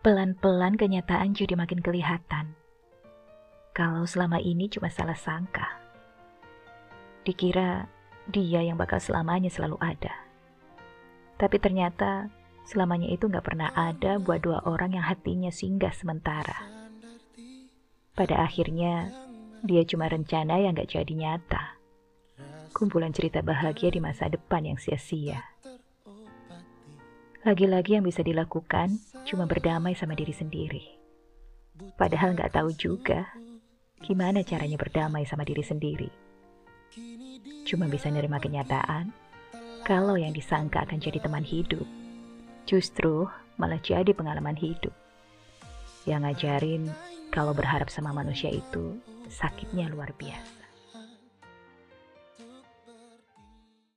Pelan-pelan kenyataan jadi makin kelihatan. Kalau selama ini cuma salah sangka. Dikira dia yang bakal selamanya selalu ada. Tapi ternyata selamanya itu gak pernah ada buat dua orang yang hatinya singgah sementara. Pada akhirnya, dia cuma rencana yang gak jadi nyata. Kumpulan cerita bahagia di masa depan yang sia-sia. Lagi-lagi yang bisa dilakukan cuma berdamai sama diri sendiri. Padahal nggak tahu juga gimana caranya berdamai sama diri sendiri. Cuma bisa nerima kenyataan kalau yang disangka akan jadi teman hidup, justru malah jadi pengalaman hidup. Yang ngajarin kalau berharap sama manusia itu sakitnya luar biasa.